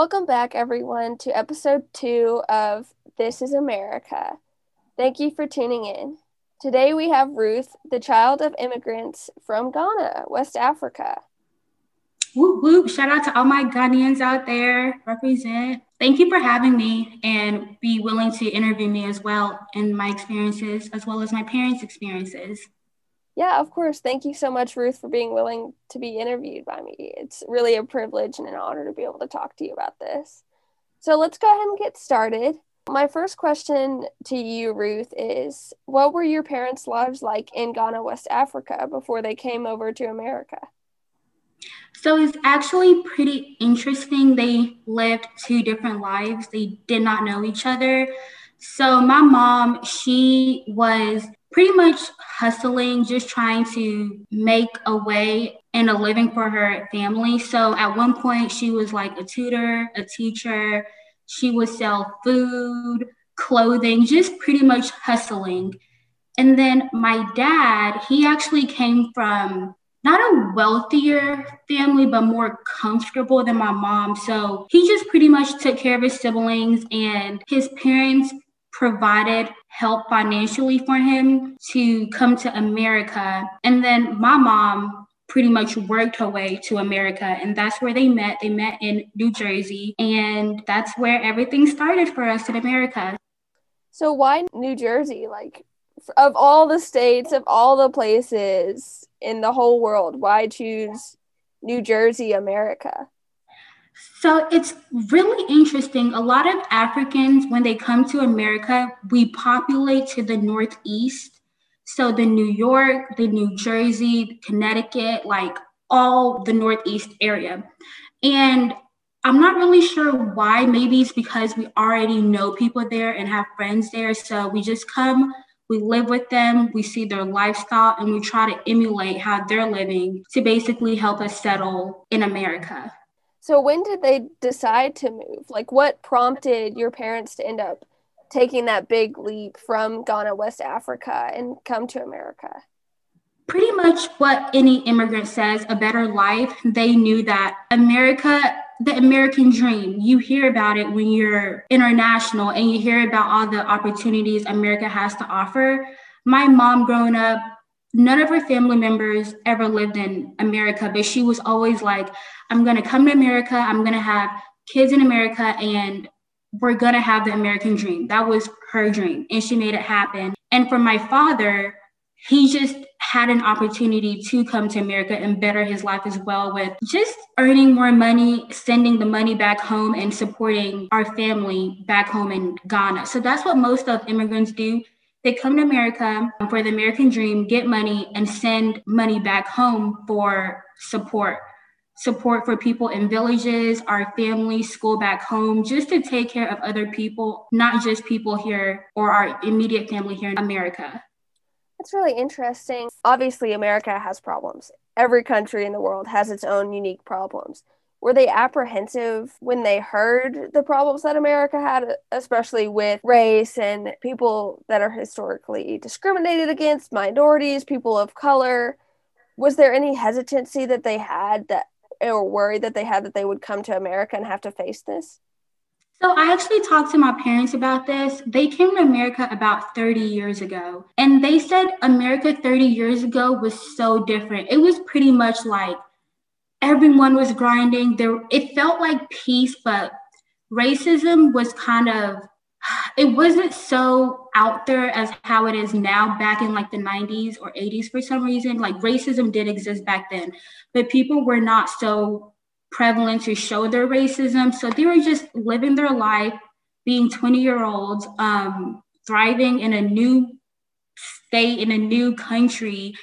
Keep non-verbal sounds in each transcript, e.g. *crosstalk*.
Welcome back, everyone, to episode two of This is America. Thank you for tuning in. Today we have Ruth, the child of immigrants from Ghana, West Africa. Whoop whoop. Shout out to all my Ghanaians out there. Represent. Thank you for having me and be willing to interview me as well and my experiences as well as my parents' experiences. Yeah, of course. Thank you so much, Ruth, for being willing to be interviewed by me. It's really a privilege and an honor to be able to talk to you about this. So let's go ahead and get started. My first question to you, Ruth, is what were your parents' lives like in Ghana, West Africa, before they came over to America? So it's actually pretty interesting. They lived two different lives, they did not know each other. So my mom, she was pretty much hustling, just trying to make a way and a living for her family. So at one point, she was like a tutor, a teacher. She would sell food, clothing, just pretty much hustling. And then my dad, he actually came from not a wealthier family, but more comfortable than my mom. So he just pretty much took care of his siblings, and his parents provided help financially for him to come to America. And then my mom pretty much worked her way to America. And that's where they met. They met in New Jersey. And that's where everything started for us in America. So, why New Jersey? Like, of all the states, of all the places in the whole world, why choose New Jersey, America? So it's really interesting. A lot of Africans, when they come to America, we populate to the Northeast. So the New York, the New Jersey, Connecticut, like all the Northeast area. And I'm not really sure why. Maybe it's because we already know people there and have friends there. So we just come, we live with them, we see their lifestyle, and we try to emulate how they're living to basically help us settle in America. So when did they decide to move? Like what prompted your parents to end up taking that big leap from Ghana, West Africa and come to America? Pretty much what any immigrant says, a better life. They knew that America, the American dream, you hear about it when you're international and you hear about all the opportunities America has to offer. My mom growing up, none of her family members ever lived in America, but she was always like, I'm going to come to America, I'm going to have kids in America, and we're going to have the American dream. That was her dream, and she made it happen. And for my father, he just had an opportunity to come to America and better his life as well with just earning more money, sending the money back home, and supporting our family back home in Ghana. So that's what most of immigrants do. They come to America for the American dream, get money, and send money back home for support. Support for people in villages, our family, school back home, just to take care of other people, not just people here or our immediate family here in America. That's really interesting. Obviously, America has problems. Every country in the world has its own unique problems were they apprehensive when they heard the problems that America had, especially with race and people that are historically discriminated against, minorities, people of color? Was there any hesitancy that they had that, or worry that they had that they would come to America and have to face this? So I actually talked to my parents about this. They came to America about 30 years ago. And they said America 30 years ago was so different. It was pretty much like everyone was grinding. There, it felt like peace, but racism was kind of it wasn't so out there as how it is now back in like the 90s or 80s for some reason. Like racism did exist back then but people were not so prevalent to show their racism. So they were just living their life being 20 year olds um, thriving in a new state in a new country.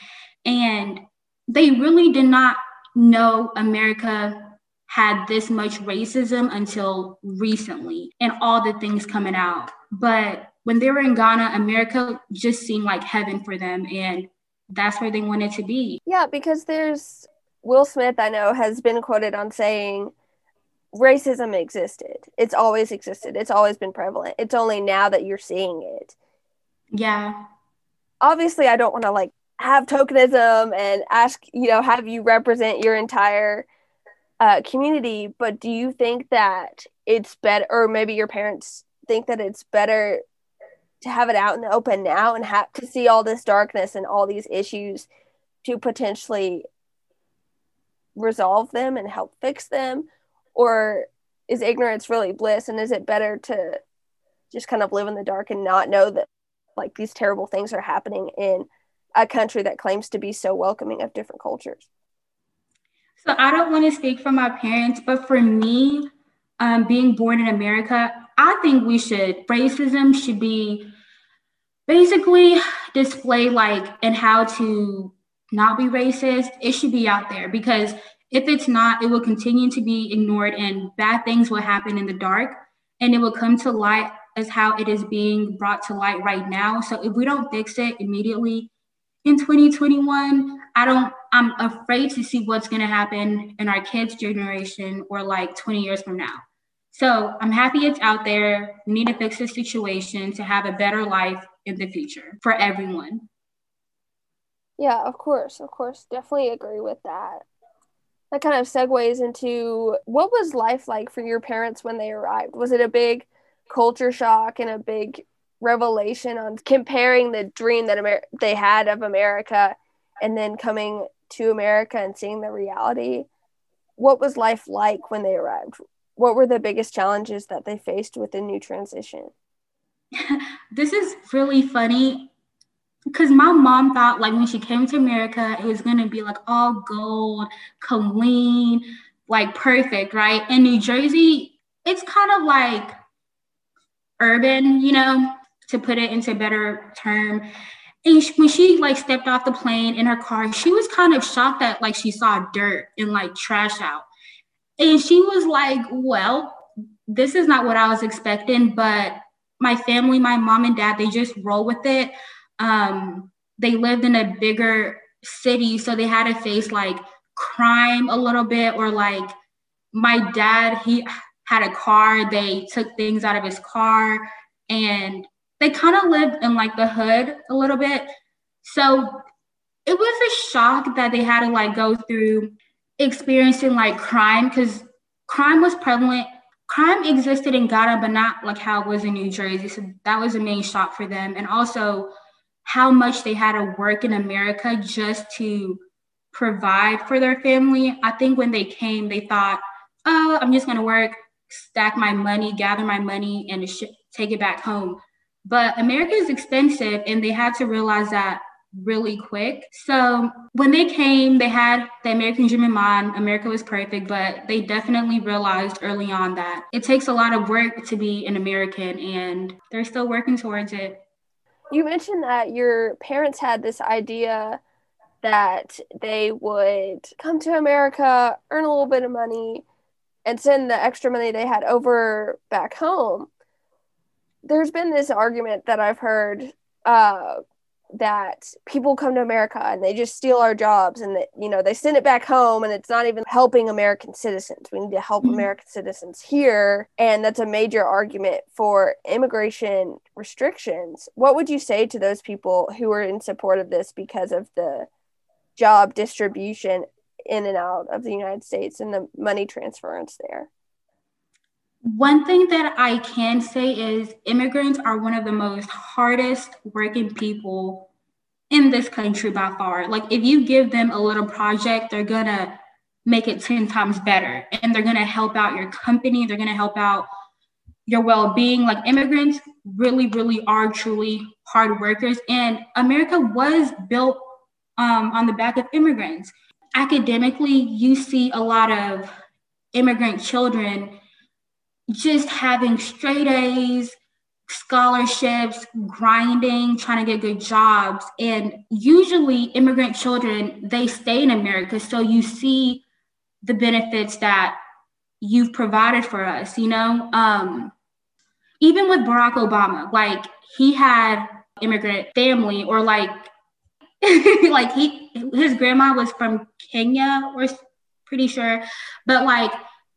And they really did not know America had this much racism until recently and all the things coming out. But when they were in Ghana, America just seemed like heaven for them. And that's where they wanted to be. Yeah, because there's Will Smith, I know, has been quoted on saying racism existed. It's always existed. It's always been prevalent. It's only now that you're seeing it. Yeah. Obviously, I don't want to like have tokenism and ask, you know, have you represent your entire uh, community, but do you think that it's better, or maybe your parents think that it's better to have it out in the open now and have to see all this darkness and all these issues to potentially resolve them and help fix them? Or is ignorance really bliss? And is it better to just kind of live in the dark and not know that like these terrible things are happening in a country that claims to be so welcoming of different cultures? So I don't want to speak for my parents, but for me, um, being born in America, I think we should, racism should be basically display like and how to not be racist. It should be out there because if it's not, it will continue to be ignored and bad things will happen in the dark and it will come to light as how it is being brought to light right now. So if we don't fix it immediately in 2021, I don't, I'm afraid to see what's going to happen in our kids' generation or like 20 years from now. So I'm happy it's out there. We need to fix the situation to have a better life in the future for everyone. Yeah, of course, of course. Definitely agree with that. That kind of segues into what was life like for your parents when they arrived? Was it a big culture shock and a big revelation on comparing the dream that Amer- they had of America and then coming to America and seeing the reality. What was life like when they arrived? What were the biggest challenges that they faced with the new transition? *laughs* this is really funny because my mom thought like when she came to America, it was gonna be like all gold, clean, like perfect, right? In New Jersey, it's kind of like urban, you know, to put it into better term. And when she like stepped off the plane in her car, she was kind of shocked that like she saw dirt and like trash out. And she was like, well, this is not what I was expecting, but my family, my mom and dad, they just roll with it. Um, they lived in a bigger city, so they had to face like crime a little bit, or like my dad, he had a car, they took things out of his car, and they kind of lived in like the hood a little bit. So it was a shock that they had to like go through experiencing like crime because crime was prevalent. Crime existed in Ghana, but not like how it was in New Jersey. So that was a main shock for them. And also how much they had to work in America just to provide for their family. I think when they came, they thought, oh, I'm just going to work, stack my money, gather my money, and sh- take it back home. But America is expensive, and they had to realize that really quick. So when they came, they had the American dream in mind. America was perfect, but they definitely realized early on that it takes a lot of work to be an American, and they're still working towards it. You mentioned that your parents had this idea that they would come to America, earn a little bit of money, and send the extra money they had over back home there's been this argument that I've heard uh, that people come to America and they just steal our jobs and that you know they send it back home and it's not even helping American citizens. We need to help mm-hmm. American citizens here, and that's a major argument for immigration restrictions. What would you say to those people who are in support of this because of the job distribution in and out of the United States and the money transference there? One thing that I can say is immigrants are one of the most hardest working people in this country by far. Like if you give them a little project, they're gonna make it 10 times better and they're gonna help out your company, they're gonna help out your well-being. Like immigrants really, really are truly hard workers. And America was built um, on the back of immigrants. Academically, you see a lot of immigrant children just having straight A's, scholarships, grinding, trying to get good jobs. And usually immigrant children, they stay in America. So you see the benefits that you've provided for us, you know? Um, even with Barack Obama, like he had immigrant family or like *laughs* like he his grandma was from Kenya or pretty sure, but like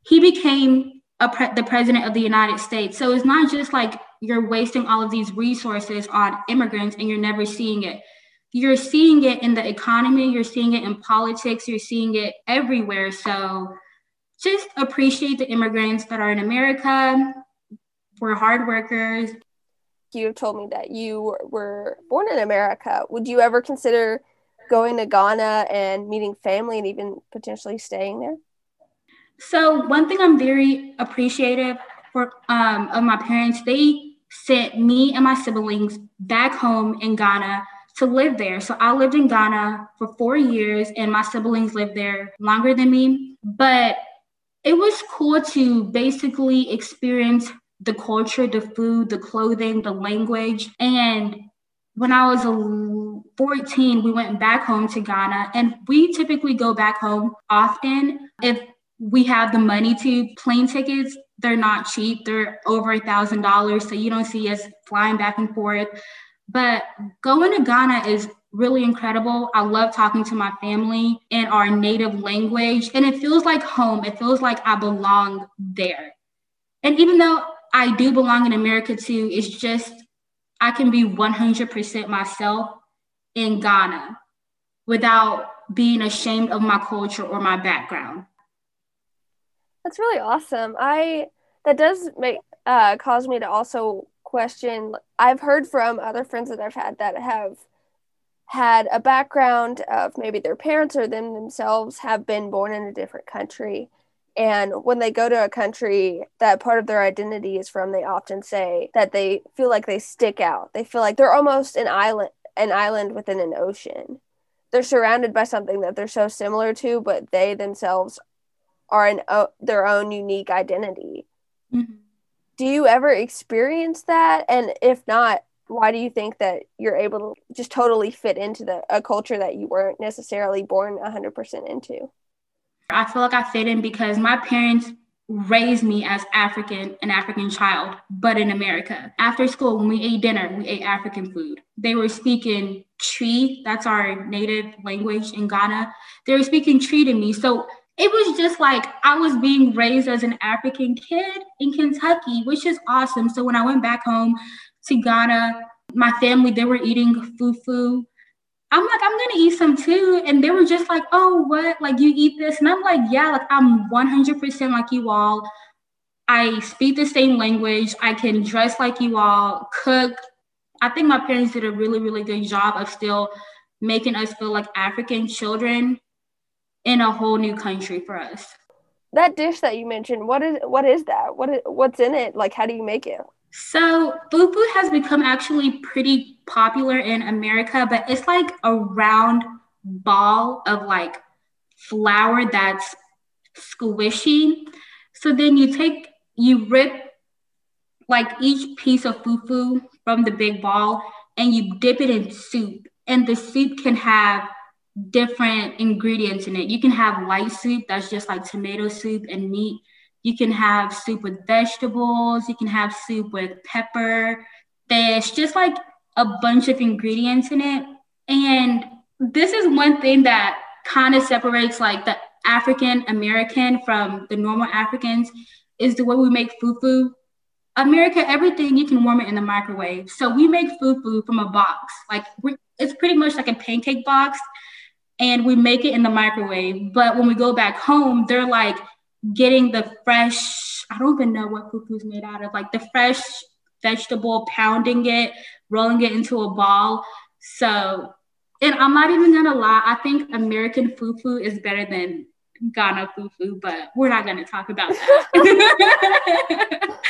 he became pre- the president of the United States. So it's not just like you're wasting all of these resources on immigrants and you're never seeing it. You're seeing it in the economy, you're seeing it in politics, you're seeing it everywhere. So just appreciate the immigrants that are in America. We're hard workers. You told me that you were born in America. Would you ever consider going to Ghana and meeting family and even potentially staying there? So one thing I'm very appreciative for um, of my parents, they sent me and my siblings back home in Ghana to live there. So I lived in Ghana for four years, and my siblings lived there longer than me. But it was cool to basically experience the culture, the food, the clothing, the language. And when I was 14, we went back home to Ghana, and we typically go back home often if we have the money to. Plane tickets, they're not cheap, they're over a thousand dollars. So you don't see us flying back and forth. But going to Ghana is really incredible. I love talking to my family in our native language, and it feels like home. It feels like I belong there. And even though I do belong in America too, it's just I can be 100% myself in Ghana without being ashamed of my culture or my background. That's really awesome. I that does make uh, cause me to also question. I've heard from other friends that I've had that have had a background of maybe their parents or them themselves have been born in a different country. And when they go to a country that part of their identity is from, they often say that they feel like they stick out. They feel like they're almost an island, an island within an ocean. They're surrounded by something that they're so similar to, but they themselves are an uh, their own unique identity. Mm-hmm. Do you ever experience that? And if not, why do you think that you're able to just totally fit into the a culture that you weren't necessarily born 100% into? I feel like I fit in because my parents raised me as African, an African child, but in America. After school, when we ate dinner, we ate African food. They were speaking Twi, that's our native language in Ghana. They were speaking Twi to me. So it was just like I was being raised as an African kid in Kentucky, which is awesome. So when I went back home to Ghana, my family, they were eating fufu. I'm like, I'm gonna eat some too. And they were just like, oh, what? Like, you eat this? And I'm like, yeah, like, I'm 100% like you all. I speak the same language. I can dress like you all, cook. I think my parents did a really, really good job of still making us feel like African children in a whole new country for us. That dish that you mentioned, what is what is that? What is what's in it? Like how do you make it? So fufu has become actually pretty popular in America, but it's like a round ball of like flour that's squishy. So then you take you rip like each piece of fufu from the big ball and you dip it in soup. And the soup can have different ingredients in it. You can have light soup that's just like tomato soup and meat. You can have soup with vegetables. You can have soup with pepper, fish, just like a bunch of ingredients in it. And this is one thing that kind of separates like the African American from the normal Africans is the way we make fufu. America, everything you can warm it in the microwave. So we make fufu from a box. Like it's pretty much like a pancake box and we make it in the microwave. But when we go back home, they're like getting the fresh, I don't even know what fufu is made out of, like the fresh vegetable, pounding it, rolling it into a ball. So, and I'm not even gonna lie, I think American fufu is better than Ghana fufu, but we're not gonna talk about that. *laughs*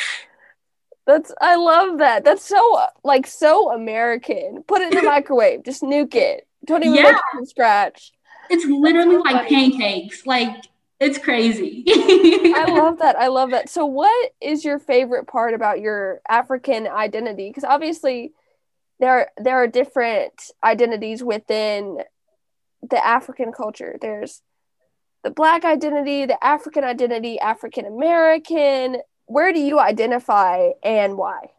That's I love that. That's so like so American. Put it in the *laughs* microwave, just nuke it. Don't even yeah. from scratch. It's literally so like funny. pancakes. Like it's crazy. I *laughs* love that. I love that. So what is your favorite part about your African identity? Because obviously there are, there are different identities within the African culture. There's the black identity, the African identity, African American. Where do you identify and why?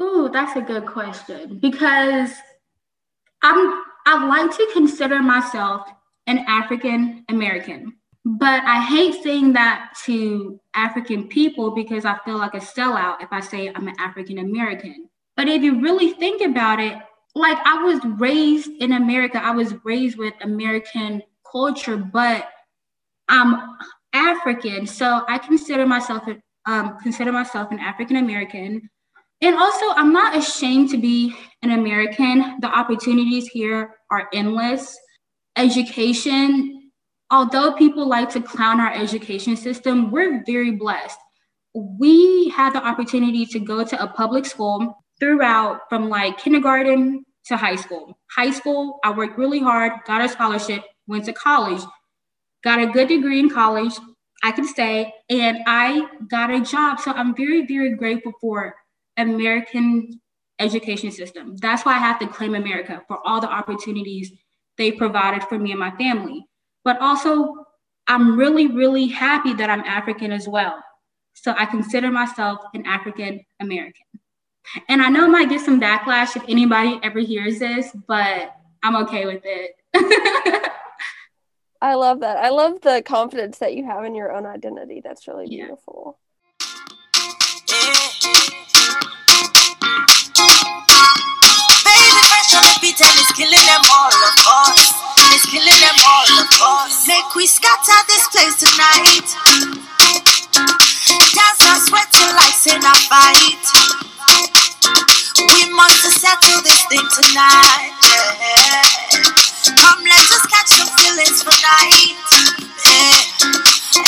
Ooh, that's a good question because I'm I like to consider myself an African American, but I hate saying that to African people because I feel like a sellout if I say I'm an African American. But if you really think about it, like I was raised in America, I was raised with American culture, but I'm African. So I consider myself um, consider myself an African American. And also, I'm not ashamed to be an American. The opportunities here are endless. Education, although people like to clown our education system, we're very blessed. We had the opportunity to go to a public school throughout from like kindergarten to high school. High school, I worked really hard, got a scholarship, went to college, got a good degree in college, I can say, and I got a job. So I'm very, very grateful for American education system. That's why I have to claim America for all the opportunities they provided for me and my family. But also, I'm really, really happy that I'm African as well. So I consider myself an African American. And I know I might get some backlash if anybody ever hears this, but I'm okay with it. *laughs* I love that. I love the confidence that you have in your own identity. That's really yeah. beautiful. Baby, fresh on the beat and it's killing them all, of course. It's killing them all, of course. Make we scatter this place tonight. Dance and sweat till I say a fight. We must settle this thing tonight. Yeah. Come, let us catch some feelings for night. Yeah.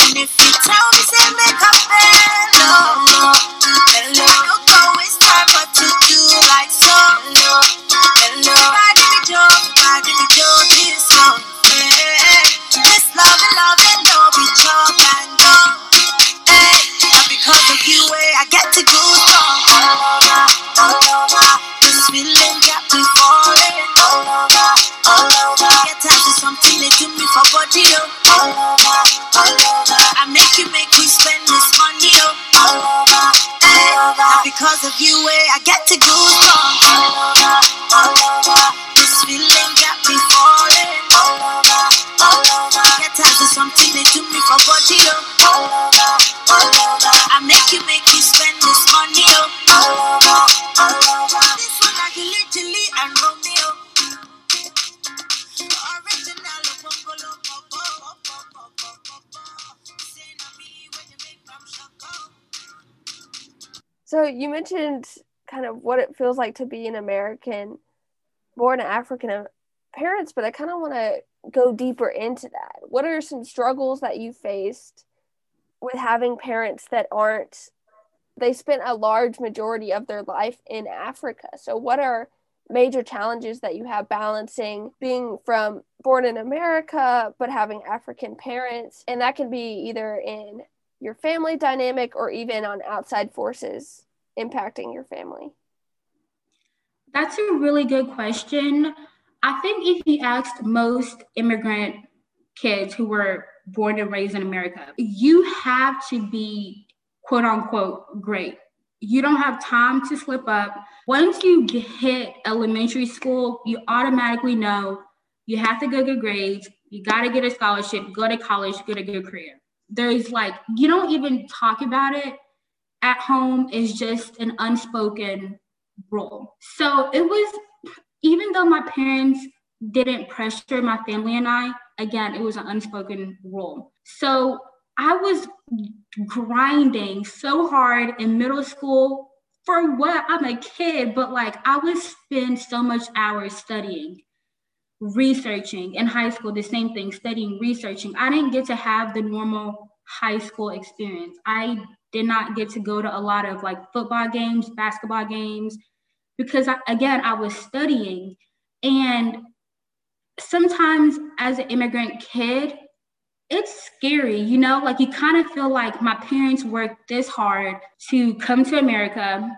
And if you tell me, say because of you, I get to go. All over, all over. This feeling got me falling all over all over. Get me for body, oh. All over, all over. I make you make me spend this money, oh. All over, all over. because of you, eh, I get to go strong. All over, all over. So you mentioned kind of what it feels like to be an American born African parents, but I kind of want to go deeper into that. What are some struggles that you faced with having parents that aren't they spent a large majority of their life in Africa. So what are major challenges that you have balancing being from born in America but having African parents and that can be either in your family dynamic or even on outside forces impacting your family? That's a really good question. I think if you asked most immigrant kids who were born and raised in America, you have to be quote unquote great. You don't have time to slip up. Once you hit elementary school, you automatically know you have to get good grades, you got to get a scholarship, go to college, get a good career there's like you don't even talk about it at home is just an unspoken rule. So it was even though my parents didn't pressure my family and I, again, it was an unspoken rule. So I was grinding so hard in middle school for what I'm a kid, but like I would spend so much hours studying researching in high school, the same thing, studying, researching. I didn't get to have the normal high school experience. I did not get to go to a lot of like football games, basketball games, because I, again, I was studying. And sometimes as an immigrant kid, it's scary, you know, like you kind of feel like my parents worked this hard to come to America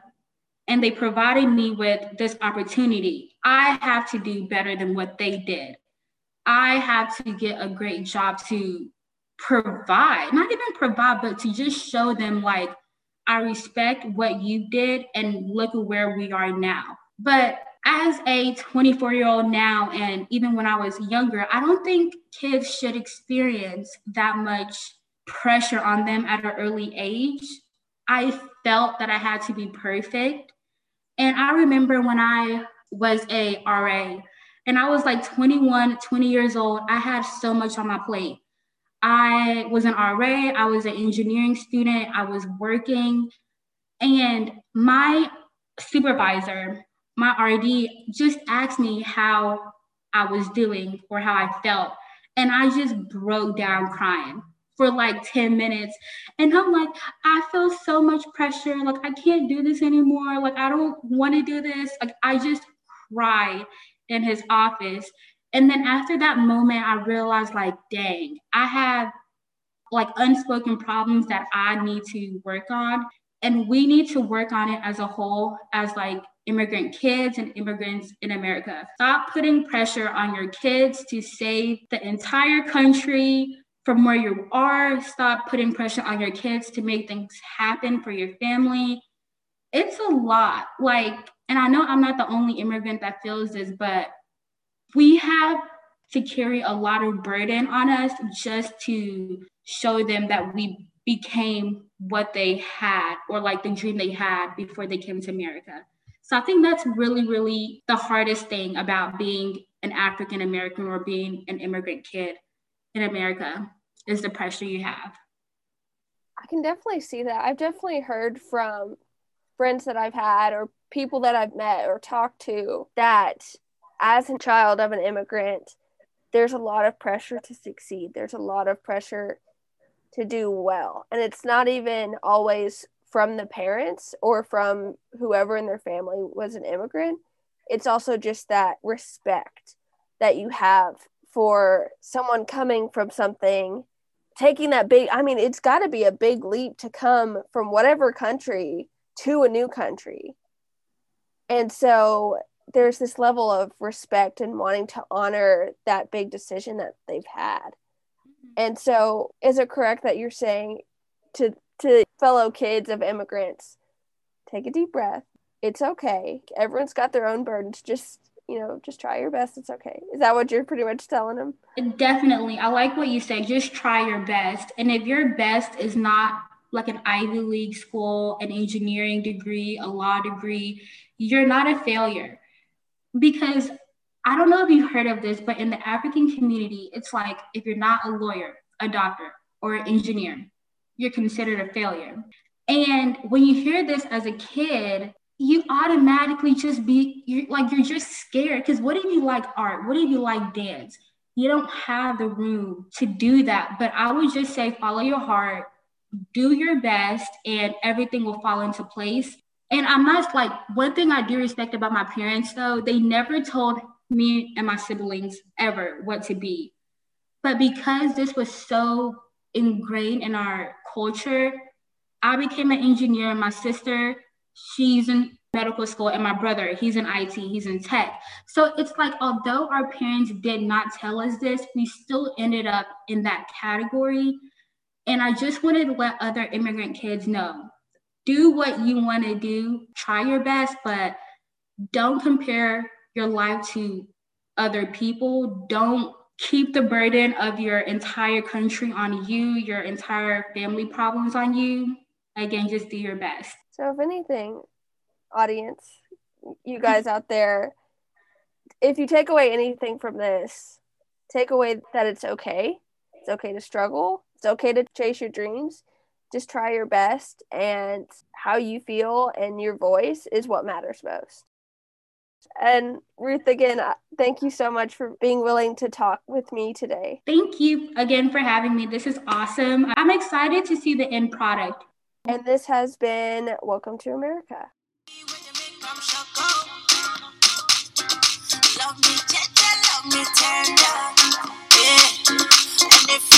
and they provided me with this opportunity. I have to do better than what they did. I have to get a great job to provide, not even provide, but to just show them like, I respect what you did and look at where we are now. But as a 24 year old now, and even when I was younger, I don't think kids should experience that much pressure on them at an early age. I felt that I had to be perfect. And I remember when I was a RA and I was like 21, 20 years old, I had so much on my plate. I was an RA, I was an engineering student, I was working, and my supervisor, my RD, just asked me how I was doing or how I felt. And I just broke down crying for like 10 minutes. And I'm like, I feel so much pressure. Like, I can't do this anymore. Like, I don't want to do this. Like, I just cried in his office. And then after that moment, I realized, like, dang, I have like unspoken problems that I need to work on. And we need to work on it as a whole, as like immigrant kids and immigrants in America. Stop putting pressure on your kids to save the entire country from where you are. Stop putting pressure on your kids to make things happen for your family. It's a lot. Like, and I know I'm not the only immigrant that feels this, but we have to carry a lot of burden on us just to show them that we became what they had or like the dream they had before they came to America. So I think that's really, really the hardest thing about being an African American or being an immigrant kid in America is the pressure you have. I can definitely see that. I've definitely heard from friends that I've had or people that I've met or talked to that as a child of an immigrant, there's a lot of pressure to succeed. There's a lot of pressure to do well. And it's not even always from the parents or from whoever in their family was an immigrant. It's also just that respect that you have for someone coming from something taking that big i mean it's got to be a big leap to come from whatever country to a new country. And so there's this level of respect and wanting to honor that big decision that they've had. Mm-hmm. and so is it correct that you're saying to to fellow kids of immigrants take a deep breath. It's okay. Everyone's got their own burdens. Just you know, just try your best. It's okay. Is that what you're pretty much telling them? Definitely. I like what you say. Just try your best. And if your best is not like an Ivy League school, an engineering degree, a law degree, you're not a failure. Because I don't know if you've heard of this, but in the African community, it's like if you're not a lawyer, a doctor, or an engineer, you're considered a failure. And when you hear this as a kid, you automatically just be you're like you're just scared because what if you like art? What if you like dance? You don't have the room to do that but i would just say follow your heart do your best and everything will fall into place. And i'm not like one thing i do respect about my parents though they never told me and my siblings ever what to be. But because this was so ingrained in our culture i became an engineer my sister she's in medical school and my brother he's in IT he's in tech. So it's like although our parents did not tell us this we still ended up in that category. And I just wanted to let other immigrant kids know do what you want to do try your best but don't compare your life to other people. Don't keep the burden of your entire country on you your entire family problems on you. Again just do your best so, if anything, audience, you guys *laughs* out there, if you take away anything from this, take away that it's okay. It's okay to struggle. It's okay to chase your dreams. Just try your best, and how you feel and your voice is what matters most. And Ruth, again, uh, thank you so much for being willing to talk with me today. Thank you again for having me. This is awesome. I'm excited to see the end product. And this has been Welcome to America. Love me tender, love me tender. Yeah. And if